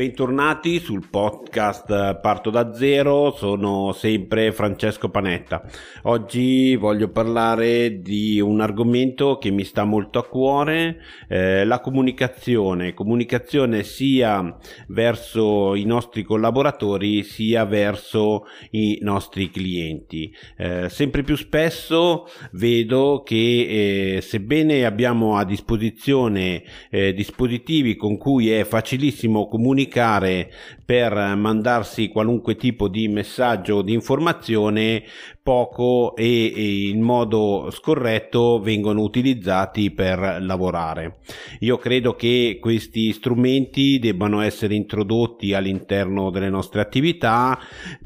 Bentornati sul podcast Parto da zero, sono sempre Francesco Panetta. Oggi voglio parlare di un argomento che mi sta molto a cuore, eh, la comunicazione, comunicazione sia verso i nostri collaboratori sia verso i nostri clienti. Eh, sempre più spesso vedo che eh, sebbene abbiamo a disposizione eh, dispositivi con cui è facilissimo comunicare, comunicare per mandarsi qualunque tipo di messaggio o di informazione poco e, e, in modo scorretto vengono utilizzati per lavorare. Io credo che questi strumenti debbano essere introdotti all'interno delle nostre attività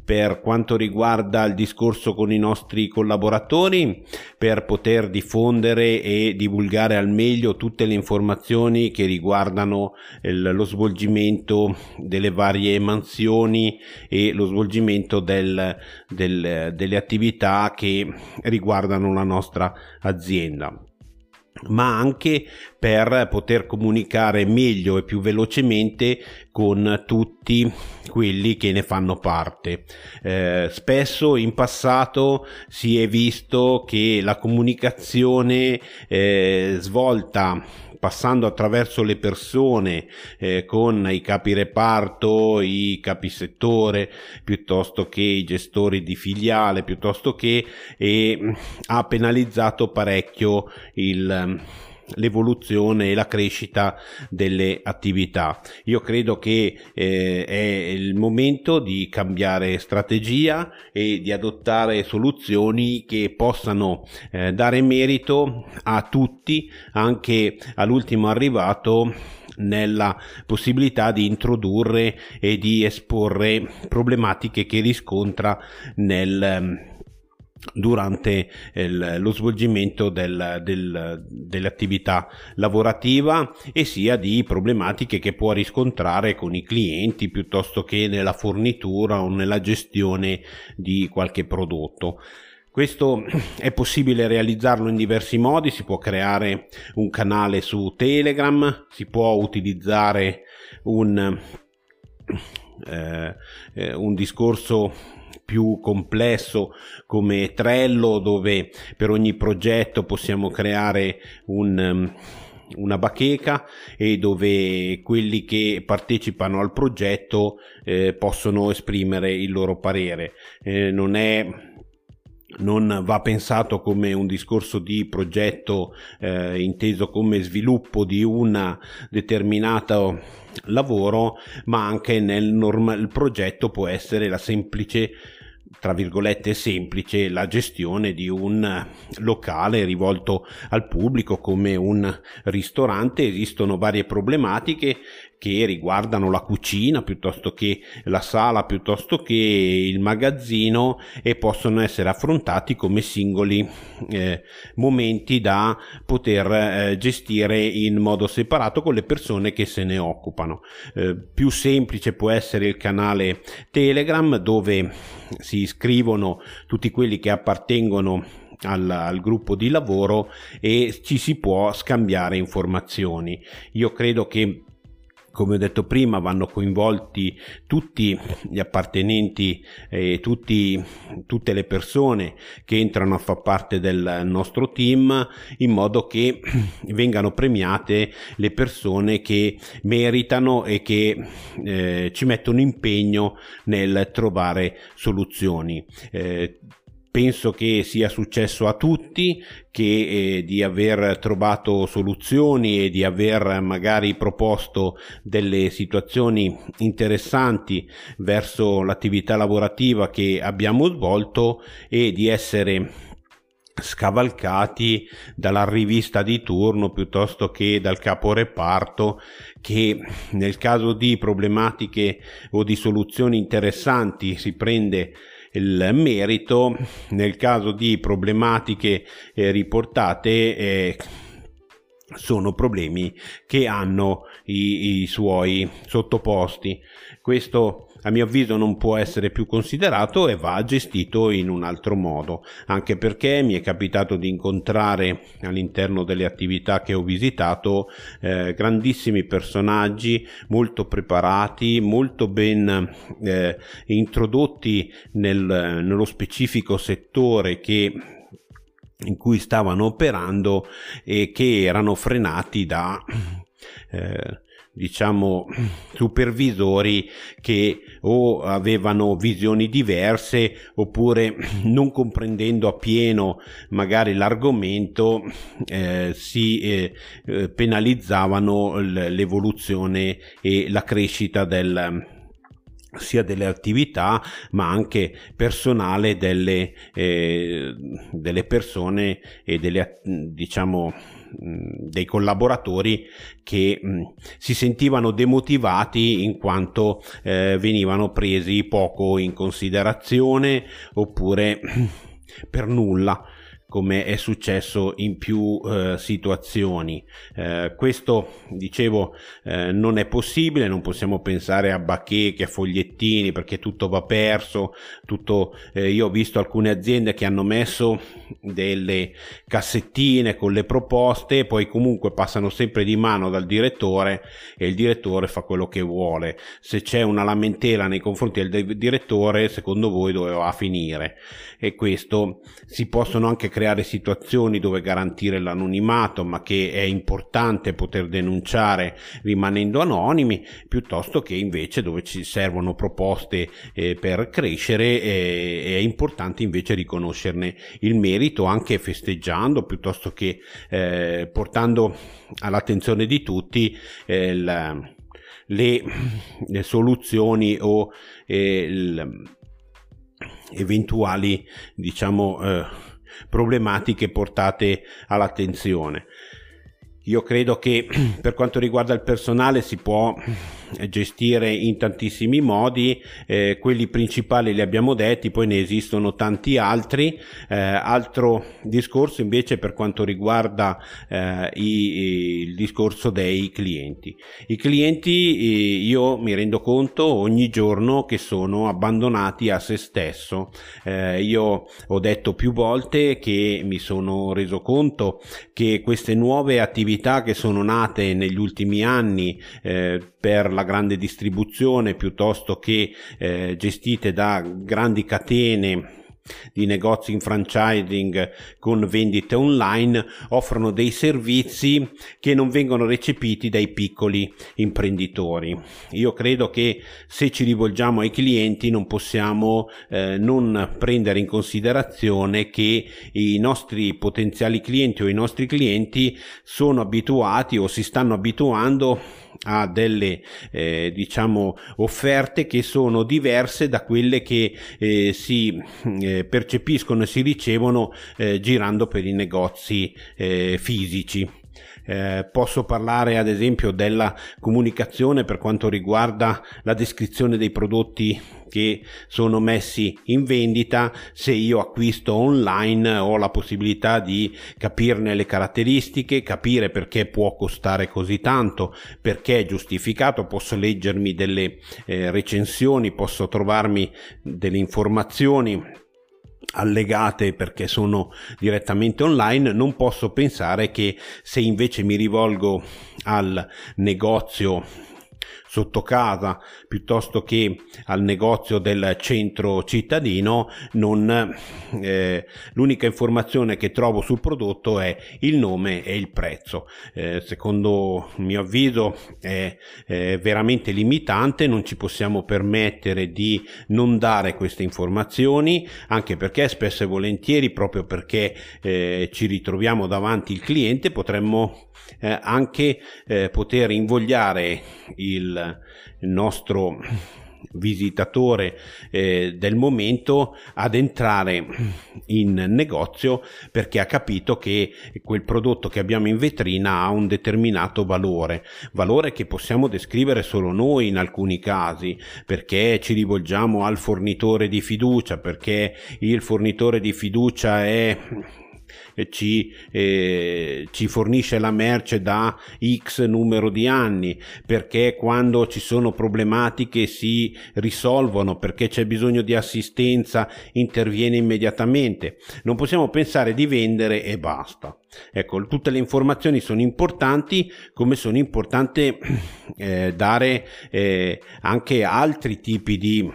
per quanto riguarda il discorso con i nostri collaboratori per poter diffondere e divulgare al meglio tutte le informazioni che riguardano il, lo svolgimento delle varie mansioni e lo svolgimento del, del, delle attività che riguardano la nostra azienda ma anche per poter comunicare meglio e più velocemente con tutti quelli che ne fanno parte. Eh, spesso in passato si è visto che la comunicazione eh, svolta passando attraverso le persone eh, con i capi reparto, i capi settore, piuttosto che i gestori di filiale, piuttosto che e ha penalizzato parecchio il l'evoluzione e la crescita delle attività. Io credo che eh, è il momento di cambiare strategia e di adottare soluzioni che possano eh, dare merito a tutti, anche all'ultimo arrivato nella possibilità di introdurre e di esporre problematiche che riscontra nel durante il, lo svolgimento del, del, dell'attività lavorativa e sia di problematiche che può riscontrare con i clienti piuttosto che nella fornitura o nella gestione di qualche prodotto. Questo è possibile realizzarlo in diversi modi, si può creare un canale su Telegram, si può utilizzare un, eh, eh un discorso più complesso come Trello dove per ogni progetto possiamo creare un um, una bacheca e dove quelli che partecipano al progetto eh, possono esprimere il loro parere. Eh, non è non va pensato come un discorso di progetto eh, inteso come sviluppo di un determinato lavoro, ma anche nel norma- il progetto può essere la semplice tra virgolette semplice la gestione di un locale rivolto al pubblico come un ristorante. Esistono varie problematiche che riguardano la cucina piuttosto che la sala piuttosto che il magazzino e possono essere affrontati come singoli eh, momenti da poter eh, gestire in modo separato con le persone che se ne occupano. Eh, più semplice può essere il canale Telegram dove si iscrivono tutti quelli che appartengono al, al, gruppo di lavoro e ci si può scambiare informazioni. Io credo che come ho detto prima, vanno coinvolti tutti gli appartenenti e tutti, tutte le persone che entrano a far parte del nostro team in modo che vengano premiate le persone che meritano e che eh, ci mettono impegno nel trovare soluzioni. Eh, penso che sia successo a tutti che eh, di aver trovato soluzioni e di aver magari proposto delle situazioni interessanti verso l'attività lavorativa che abbiamo svolto e di essere scavalcati dalla rivista di turno piuttosto che dal capo reparto che nel caso di problematiche o di soluzioni interessanti si prende il merito nel caso di problematiche eh, riportate eh, sono problemi che hanno i, i, suoi sottoposti. Questo a mio avviso non può essere più considerato e va gestito in un altro modo, anche perché mi è capitato di incontrare all'interno delle attività che ho visitato eh, grandissimi personaggi molto preparati, molto ben eh, introdotti nel, nello specifico settore che in cui stavano operando e che erano frenati da eh, diciamo supervisori che o avevano visioni diverse oppure non comprendendo appieno magari l'argomento eh, si eh, eh penalizzavano l'evoluzione e la crescita del sia delle attività ma anche personale delle, eh, delle persone e delle diciamo dei collaboratori che si sentivano demotivati in quanto eh, venivano presi poco in considerazione oppure per nulla come è successo in più eh, situazioni. Eh, questo, dicevo, eh, non è possibile, non possiamo pensare a bacheche, a fogliettini, perché tutto va perso, tutto, eh, io ho visto alcune aziende che hanno messo delle cassettine con le proposte, poi comunque passano sempre di mano dal direttore e il direttore fa quello che vuole. Se c'è una lamentela nei confronti del direttore, secondo voi dove va a finire? E questo si possono anche creare creare situazioni dove garantire l'anonimato, ma che è importante poter denunciare rimanendo anonimi, piuttosto che invece dove ci servono proposte eh, per crescere eh, è importante invece riconoscerne il merito anche festeggiando piuttosto che eh, portando all'attenzione di tutti eh, la, le, le, soluzioni o eh, il, eventuali diciamo eh, problematiche portate all'attenzione. Io credo che per quanto riguarda il personale si può gestire in tantissimi modi, eh, quelli principali li abbiamo detti, poi ne esistono tanti altri. Eh, altro discorso invece per quanto riguarda eh, i, il discorso dei clienti. I clienti eh, io mi rendo conto ogni giorno che sono abbandonati a se stesso. Eh, io ho detto più volte che mi sono reso conto che queste nuove attività che sono nate negli ultimi anni eh, per la grande distribuzione piuttosto che eh, gestite da grandi catene di negozi in franchising con vendite online offrono dei servizi che non vengono recepiti dai piccoli imprenditori. Io credo che se ci rivolgiamo ai clienti non possiamo eh, non prendere in considerazione che i nostri potenziali clienti o i nostri clienti sono abituati o si stanno abituando a delle eh, diciamo offerte che sono diverse da quelle che eh, si eh, percepiscono e si ricevono eh, girando per i negozi eh, fisici. Eh, posso parlare ad esempio della comunicazione per quanto riguarda la descrizione dei prodotti che sono messi in vendita. Se io acquisto online ho la possibilità di capirne le caratteristiche capire perché può costare così tanto perché è giustificato. Posso leggermi delle eh, recensioni posso trovarmi delle informazioni allegate perché sono direttamente online, non posso pensare che se invece mi rivolgo al negozio sotto casa piuttosto che al negozio del centro cittadino non eh, l'unica informazione che trovo sul prodotto è il nome e il prezzo. Eh, secondo mio avviso è, è veramente limitante non ci possiamo permettere di non dare queste informazioni anche perché spesso e volentieri proprio perché eh, ci ritroviamo davanti il cliente potremmo eh, anche eh, poter invogliare il, il nostro visitatore eh, del momento ad entrare in negozio perché ha capito che quel prodotto che abbiamo in vetrina ha un determinato valore, valore che possiamo descrivere solo noi in alcuni casi perché ci rivolgiamo al fornitore di fiducia, perché il fornitore di fiducia è ci, eh, ci fornisce la merce da X numero di anni, perché quando ci sono problematiche si risolvono, perché c'è bisogno di assistenza interviene immediatamente. Non possiamo pensare di vendere e basta. Ecco, tutte le informazioni sono importanti, come sono importanti eh, dare eh, anche altri tipi di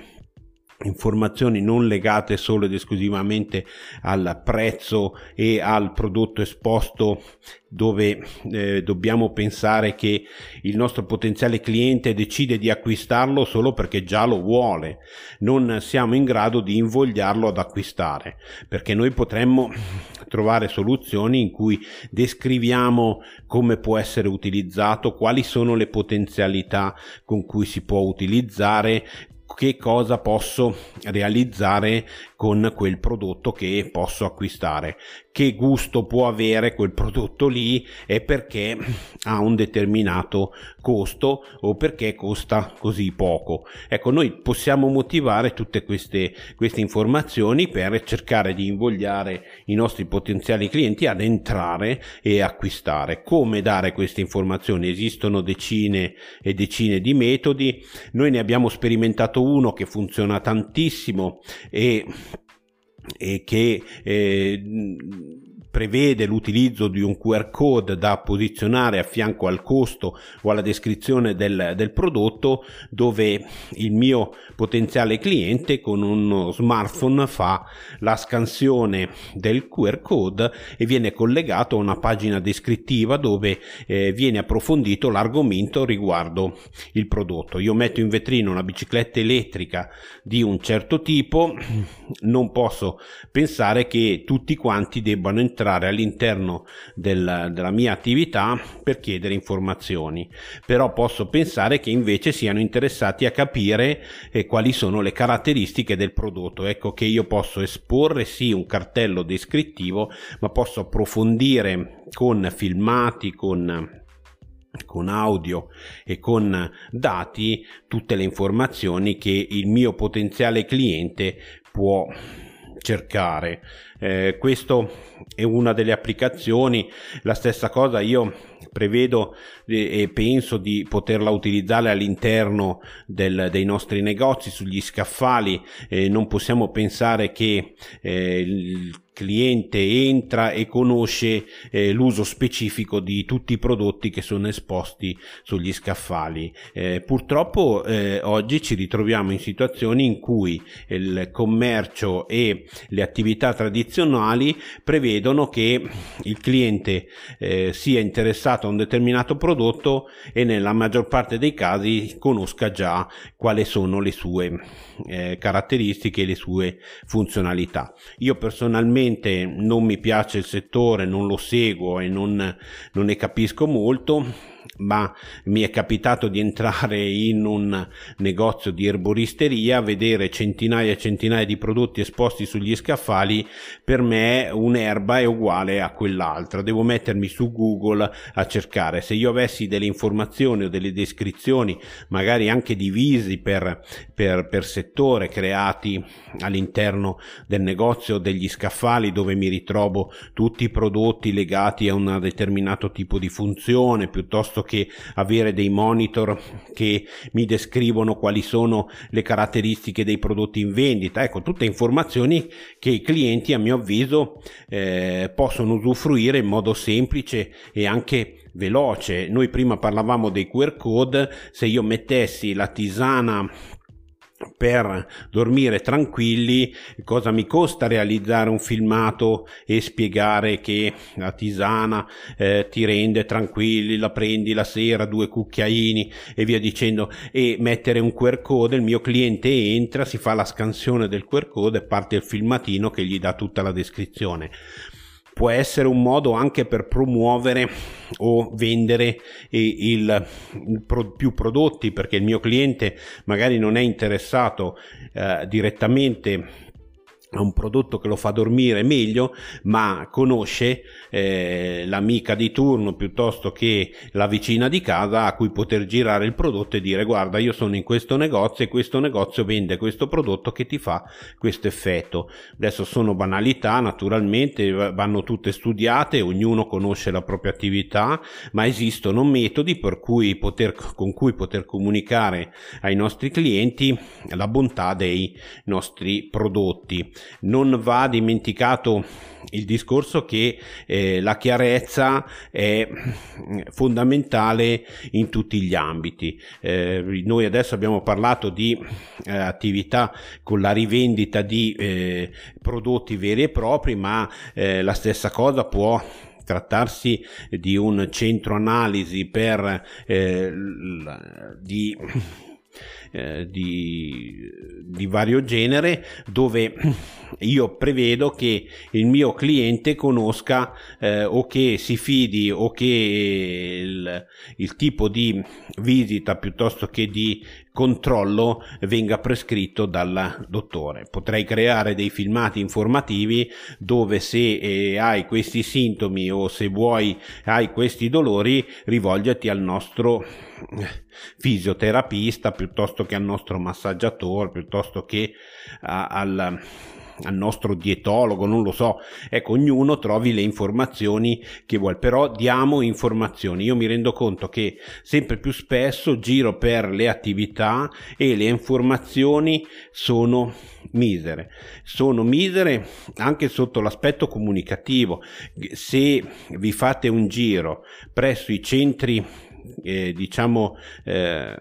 informazioni non legate solo ed esclusivamente al prezzo e al prodotto esposto dove eh, dobbiamo pensare che il nostro potenziale cliente decide di acquistarlo solo perché già lo vuole. Non siamo in grado di invogliarlo ad acquistare perché noi potremmo trovare soluzioni in cui descriviamo come può essere utilizzato quali sono le potenzialità con cui si può utilizzare che cosa posso realizzare con quel prodotto che posso acquistare. Che gusto può avere quel prodotto lì e perché ha un determinato costo o perché costa così poco. Ecco, noi possiamo motivare tutte queste, queste informazioni per cercare di invogliare i nostri potenziali clienti ad entrare e acquistare. Come dare queste informazioni? Esistono decine e decine di metodi, noi ne abbiamo sperimentato uno che funziona tantissimo e e che eh, prevede l'utilizzo di un QR code da posizionare a fianco al costo o alla descrizione del, del prodotto dove il mio potenziale cliente con uno smartphone fa la scansione del QR code e viene collegato a una pagina descrittiva dove eh, viene approfondito l'argomento riguardo il prodotto. Io metto in vetrina una bicicletta elettrica di un certo tipo, non posso pensare che tutti quanti debbano entrare entrare all'interno del, della mia attività per chiedere informazioni, però posso pensare che invece siano interessati a capire eh, quali sono le caratteristiche del prodotto. Ecco che io posso esporre sì un cartello descrittivo, ma posso approfondire con filmati, con con audio e con dati tutte le informazioni che il mio potenziale cliente può cercare. Eh, questo è una delle applicazioni, la stessa cosa io prevedo e penso di poterla utilizzare all'interno del, dei nostri negozi sugli scaffali eh, non possiamo pensare che eh, il cliente entra e conosce eh, l'uso specifico di tutti i prodotti che sono esposti sugli scaffali. Eh, purtroppo eh, oggi ci ritroviamo in situazioni in cui il commercio e le attività tradizionali prevedono che il cliente eh, sia interessato a un determinato prodotto e nella maggior parte dei casi conosca già quali sono le sue eh, caratteristiche e le sue funzionalità. Io personalmente onestamente non mi piace il settore, non lo seguo e non, non ne capisco molto ma mi è capitato di entrare in un negozio di erboristeria, vedere centinaia e centinaia di prodotti esposti sugli scaffali, per me un'erba è uguale a quell'altra, devo mettermi su Google a cercare. Se io avessi delle informazioni o delle descrizioni, magari anche divisi per, per, per settore, creati all'interno del negozio degli scaffali dove mi ritrovo tutti i prodotti legati a un determinato tipo di funzione piuttosto che avere dei monitor che mi descrivono quali sono le caratteristiche dei prodotti in vendita. Ecco, tutte informazioni che i clienti, a mio avviso, eh, possono usufruire in modo semplice e anche veloce. Noi prima parlavamo dei QR code, se io mettessi la tisana per dormire tranquilli cosa mi costa realizzare un filmato e spiegare che la tisana eh, ti rende tranquilli la prendi la sera due cucchiaini e via dicendo. E mettere un QR code il mio cliente entra si fa la scansione del QR code e parte il filmatino che gli dà tutta la descrizione può essere un modo anche per promuovere o vendere il, il pro, più prodotti perché il mio cliente magari non è interessato eh, direttamente a un prodotto che lo fa dormire meglio, ma conosce eh, l'amica di turno piuttosto che la vicina di casa a cui poter girare il prodotto e dire guarda io sono in questo negozio e questo negozio vende questo prodotto che ti fa questo effetto. Adesso sono banalità, naturalmente vanno tutte studiate, ognuno conosce la propria attività, ma esistono metodi per cui poter, con cui poter comunicare ai nostri clienti la bontà dei nostri prodotti non va dimenticato il discorso che eh, la chiarezza è fondamentale in tutti gli ambiti. Eh, noi adesso abbiamo parlato di eh, attività con la rivendita di eh, prodotti veri e propri, ma eh, la stessa cosa può trattarsi di un centro analisi per eh, di eh, di, di vario genere dove io prevedo che il mio cliente conosca eh, o che si fidi o che il, il tipo di visita piuttosto che di controllo venga prescritto dal dottore. Potrei creare dei filmati informativi dove se eh, hai questi sintomi o se vuoi hai questi dolori rivolgerti al nostro fisioterapista piuttosto che al nostro massaggiatore piuttosto che a, al al nostro dietologo, non lo so. Ecco, ognuno trovi le informazioni che vuole, però diamo informazioni. Io mi rendo conto che sempre più spesso giro per le attività e le informazioni sono misere. Sono misere anche sotto l'aspetto comunicativo. Se vi fate un giro presso i centri eh, diciamo eh,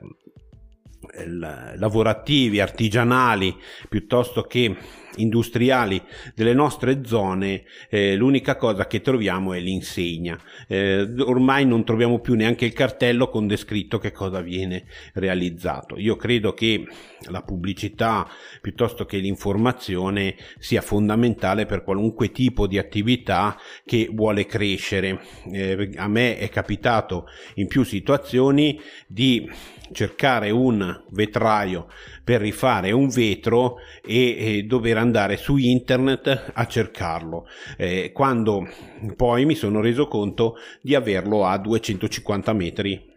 lavorativi, artigianali, piuttosto che industriali delle nostre zone, eh, l'unica cosa che troviamo è l'insegna. Eh, ormai non troviamo più neanche il cartello con descritto che cosa viene realizzato. Io credo che la pubblicità piuttosto che l'informazione sia fondamentale per qualunque tipo di attività che vuole crescere. Eh, a me è capitato in più situazioni di cercare un vetraio per rifare un vetro e, e dover andare su internet a cercarlo. Eh, quando poi mi sono reso conto di averlo a 250 metri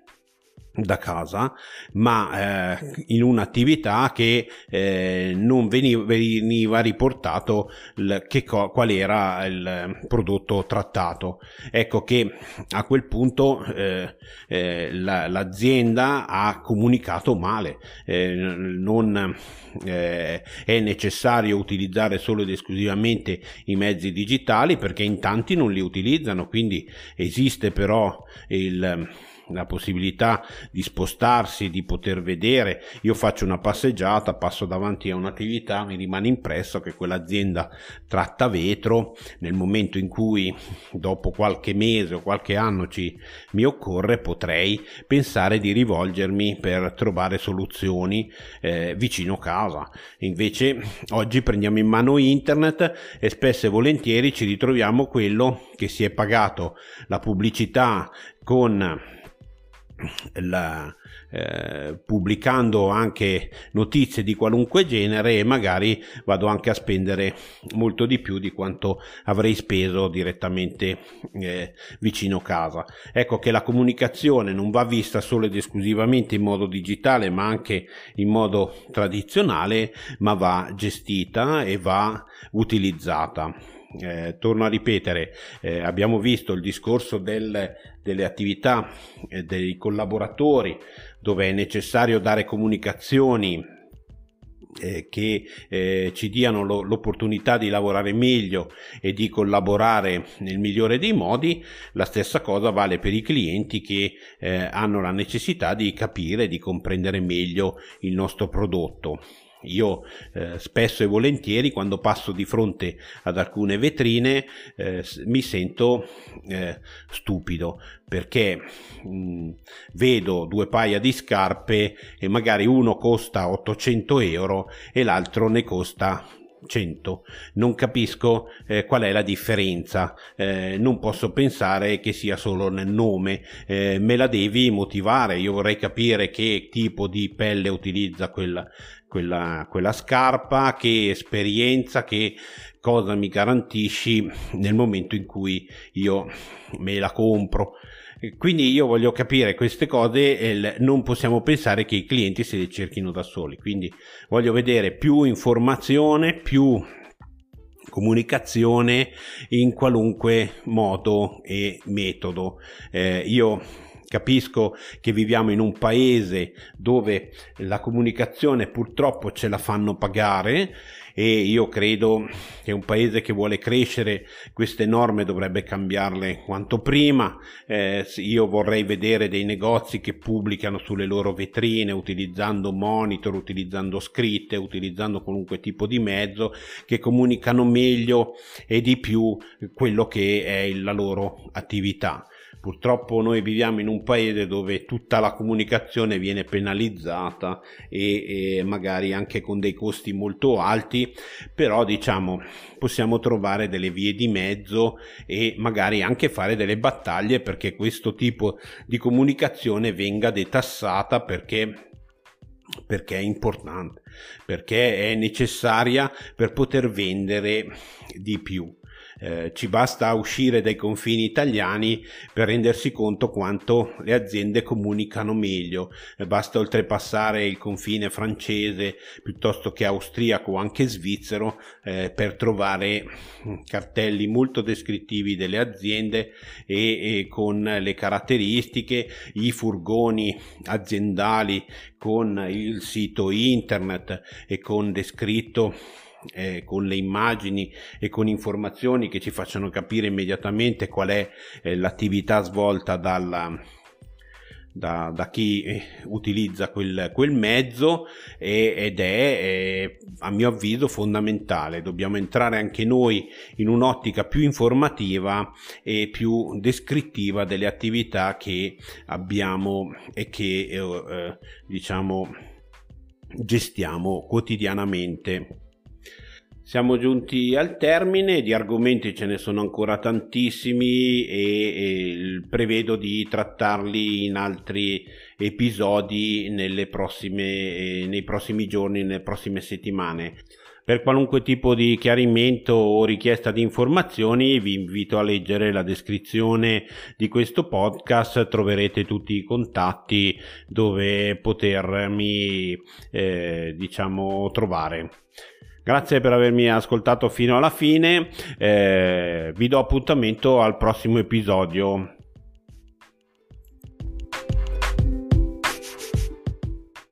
da casa, ma eh, in un'attività che eh, non veniva, veniva riportato il, che co- qual era il prodotto trattato. Ecco che a quel punto eh, eh la, l'azienda ha comunicato male, eh, non eh, è necessario utilizzare solo ed esclusivamente i mezzi digitali perché in tanti non li utilizzano, quindi esiste però il la possibilità di spostarsi, di poter vedere. Io faccio una passeggiata, passo davanti a un'attività, mi rimane impresso che quell'azienda tratta vetro. Nel momento in cui dopo qualche mese o qualche anno ci mi occorre, potrei pensare di rivolgermi per trovare soluzioni eh, vicino casa. Invece oggi prendiamo in mano internet e spesso e volentieri ci ritroviamo quello che si è pagato la pubblicità con la, eh, pubblicando anche notizie di qualunque genere e magari vado anche a spendere molto di più di quanto avrei speso direttamente eh, vicino casa. Ecco che la comunicazione non va vista solo ed esclusivamente in modo digitale ma anche in modo tradizionale ma va gestita e va utilizzata. Eh, torno a ripetere, eh, abbiamo visto il discorso del, delle attività eh, dei collaboratori dove è necessario dare comunicazioni eh, che eh, ci diano lo, l'opportunità di lavorare meglio e di collaborare nel migliore dei modi, la stessa cosa vale per i clienti che eh, hanno la necessità di capire, di comprendere meglio il nostro prodotto. Io eh, spesso e volentieri quando passo di fronte ad alcune vetrine eh, mi sento eh, stupido perché mh, mm, vedo due paia di scarpe e magari uno costa 800 euro e l'altro ne costa 100. Non capisco eh, qual è la differenza. Eh, non posso pensare che sia solo nel nome. Eh, me la devi motivare. Io vorrei capire che tipo di pelle utilizza quella, quella, quella scarpa, che esperienza, che cosa mi garantisci nel momento in cui io me la compro. Quindi io voglio capire queste cose e non possiamo pensare che i clienti se le cerchino da soli. Quindi voglio vedere più informazione, più comunicazione in qualunque modo e metodo. Eh, io Capisco che viviamo in un paese dove la comunicazione purtroppo ce la fanno pagare e io credo che un paese che vuole crescere queste norme dovrebbe cambiarle quanto prima. Eh, io vorrei vedere dei negozi che pubblicano sulle loro vetrine utilizzando monitor, utilizzando scritte, utilizzando qualunque tipo di mezzo che comunicano meglio e di più quello che è la loro attività. Purtroppo noi viviamo in un paese dove tutta la comunicazione viene penalizzata e, e magari anche con dei costi molto alti, però diciamo possiamo trovare delle vie di mezzo e magari anche fare delle battaglie perché questo tipo di comunicazione venga detassata perché perché è importante, perché è necessaria per poter vendere di più. Eh, ci basta uscire dai confini italiani per rendersi conto quanto le aziende comunicano meglio. Eh, basta oltrepassare il confine francese piuttosto che austriaco o anche svizzero eh, per trovare mm, cartelli molto descrittivi delle aziende e, e con le caratteristiche, i furgoni aziendali con il sito internet e con descritto eh, con le immagini e con informazioni che ci facciano capire immediatamente qual è eh, l'attività svolta dalla, da, da, chi eh, utilizza quel, quel mezzo e, ed è eh, a mio avviso fondamentale. Dobbiamo entrare anche noi in un'ottica più informativa e più descrittiva delle attività che abbiamo e che eh, eh diciamo gestiamo quotidianamente. Siamo giunti al termine, di argomenti ce ne sono ancora tantissimi e, e prevedo di trattarli in altri episodi prossime, nei prossimi giorni, nelle prossime settimane. Per qualunque tipo di chiarimento o richiesta di informazioni vi invito a leggere la descrizione di questo podcast, troverete tutti i contatti dove potermi eh, diciamo trovare. Grazie per avermi ascoltato fino alla fine, eh, vi do appuntamento al prossimo episodio.